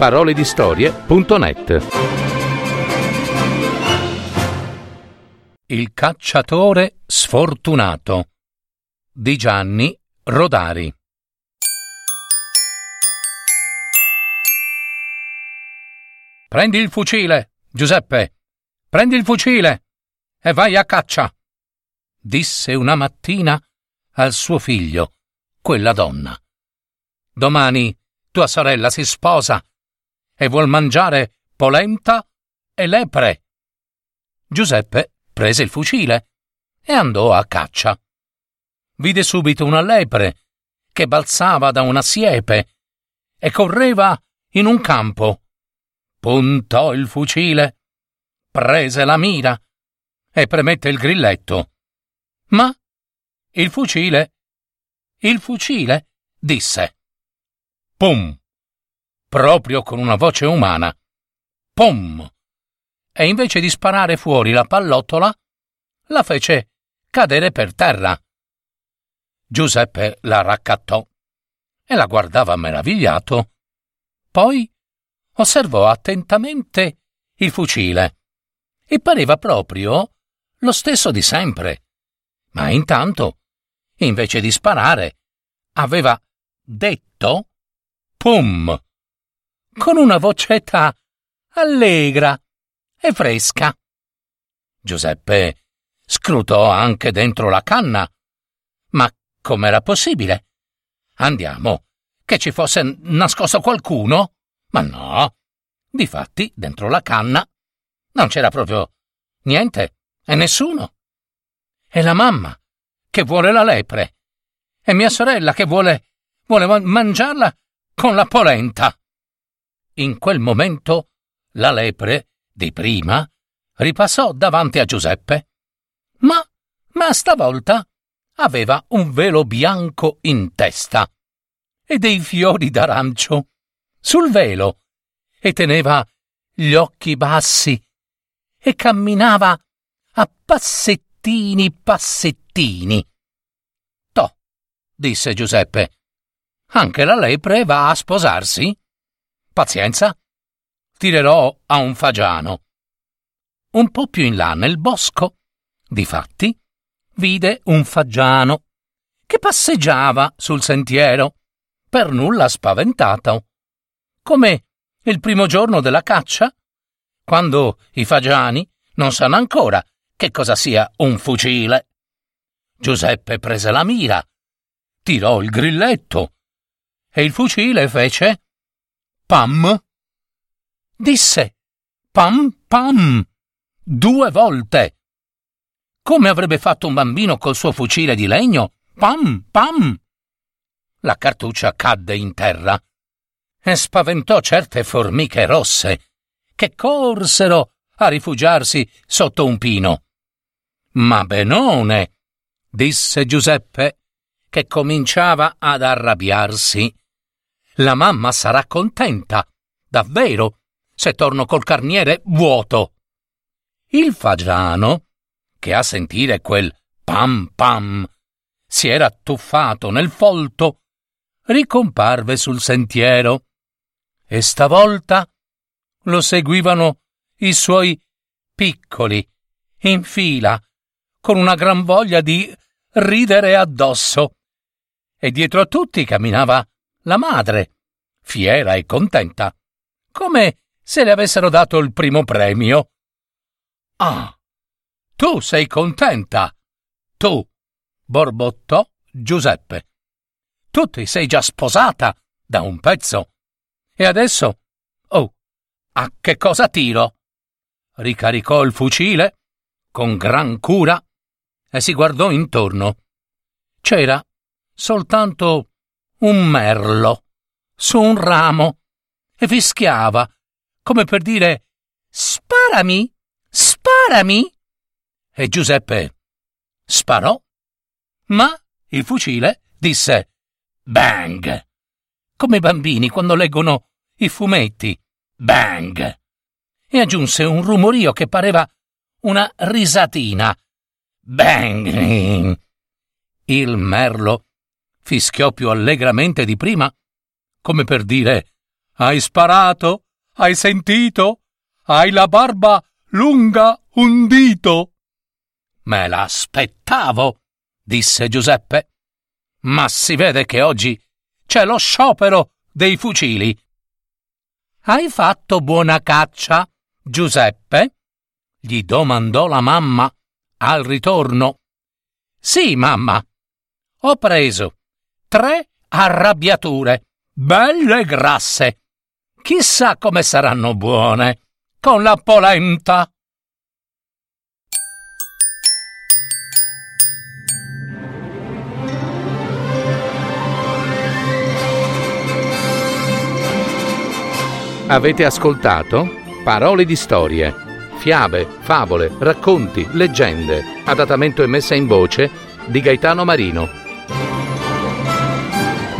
paroledistorie.net Il cacciatore sfortunato di Gianni Rodari Prendi il fucile, Giuseppe. Prendi il fucile e vai a caccia, disse una mattina al suo figlio quella donna. Domani tua sorella si sposa e vuol mangiare polenta e lepre. Giuseppe prese il fucile e andò a caccia. Vide subito una lepre che balzava da una siepe e correva in un campo. Puntò il fucile, prese la mira e premette il grilletto. Ma il fucile, il fucile, disse. Pum! Proprio con una voce umana. Pum! E invece di sparare fuori la pallottola, la fece cadere per terra. Giuseppe la raccattò e la guardava meravigliato. Poi osservò attentamente il fucile e pareva proprio lo stesso di sempre. Ma intanto, invece di sparare, aveva detto Pum! Con una vocetta allegra e fresca. Giuseppe scrutò anche dentro la canna. Ma com'era possibile? Andiamo, che ci fosse nascosto qualcuno? Ma no. Difatti, dentro la canna non c'era proprio niente e nessuno. E la mamma, che vuole la lepre, e mia sorella, che vuole, vuole mangiarla con la polenta. In quel momento la lepre, di prima, ripassò davanti a Giuseppe. Ma, ma stavolta aveva un velo bianco in testa e dei fiori d'arancio sul velo e teneva gli occhi bassi e camminava a passettini passettini. Toh, disse Giuseppe, anche la lepre va a sposarsi? Pazienza, tirerò a un fagiano. Un po' più in là nel bosco, difatti, vide un fagiano che passeggiava sul sentiero, per nulla spaventato, come il primo giorno della caccia, quando i fagiani non sanno ancora che cosa sia un fucile. Giuseppe prese la mira, tirò il grilletto e il fucile fece pam. Disse pam pam due volte. Come avrebbe fatto un bambino col suo fucile di legno? Pam pam. La cartuccia cadde in terra e spaventò certe formiche rosse che corsero a rifugiarsi sotto un pino. Ma benone, disse Giuseppe, che cominciava ad arrabbiarsi. La mamma sarà contenta, davvero, se torno col carniere vuoto. Il fagiano, che a sentire quel pam pam, si era tuffato nel folto, ricomparve sul sentiero e stavolta lo seguivano i suoi piccoli, in fila, con una gran voglia di ridere addosso. E dietro a tutti camminava la madre, fiera e contenta, come se le avessero dato il primo premio. Ah, tu sei contenta? Tu, borbottò Giuseppe. Tu ti sei già sposata da un pezzo e adesso? Oh, a che cosa tiro? Ricaricò il fucile con gran cura e si guardò intorno. C'era soltanto un merlo su un ramo e fischiava come per dire Sparami, sparami. E Giuseppe sparò, ma il fucile disse Bang, come i bambini quando leggono i fumetti. Bang! E aggiunse un rumorio che pareva una risatina. Bang! Il merlo fischiò più allegramente di prima, come per dire Hai sparato? Hai sentito? Hai la barba lunga un dito. Me l'aspettavo, disse Giuseppe. Ma si vede che oggi c'è lo sciopero dei fucili. Hai fatto buona caccia, Giuseppe? gli domandò la mamma al ritorno. Sì, mamma. Ho preso tre arrabbiature, belle grasse. Chissà come saranno buone, con la polenta. Avete ascoltato Parole di storie, fiabe, favole, racconti, leggende, adattamento e messa in voce di Gaetano Marino.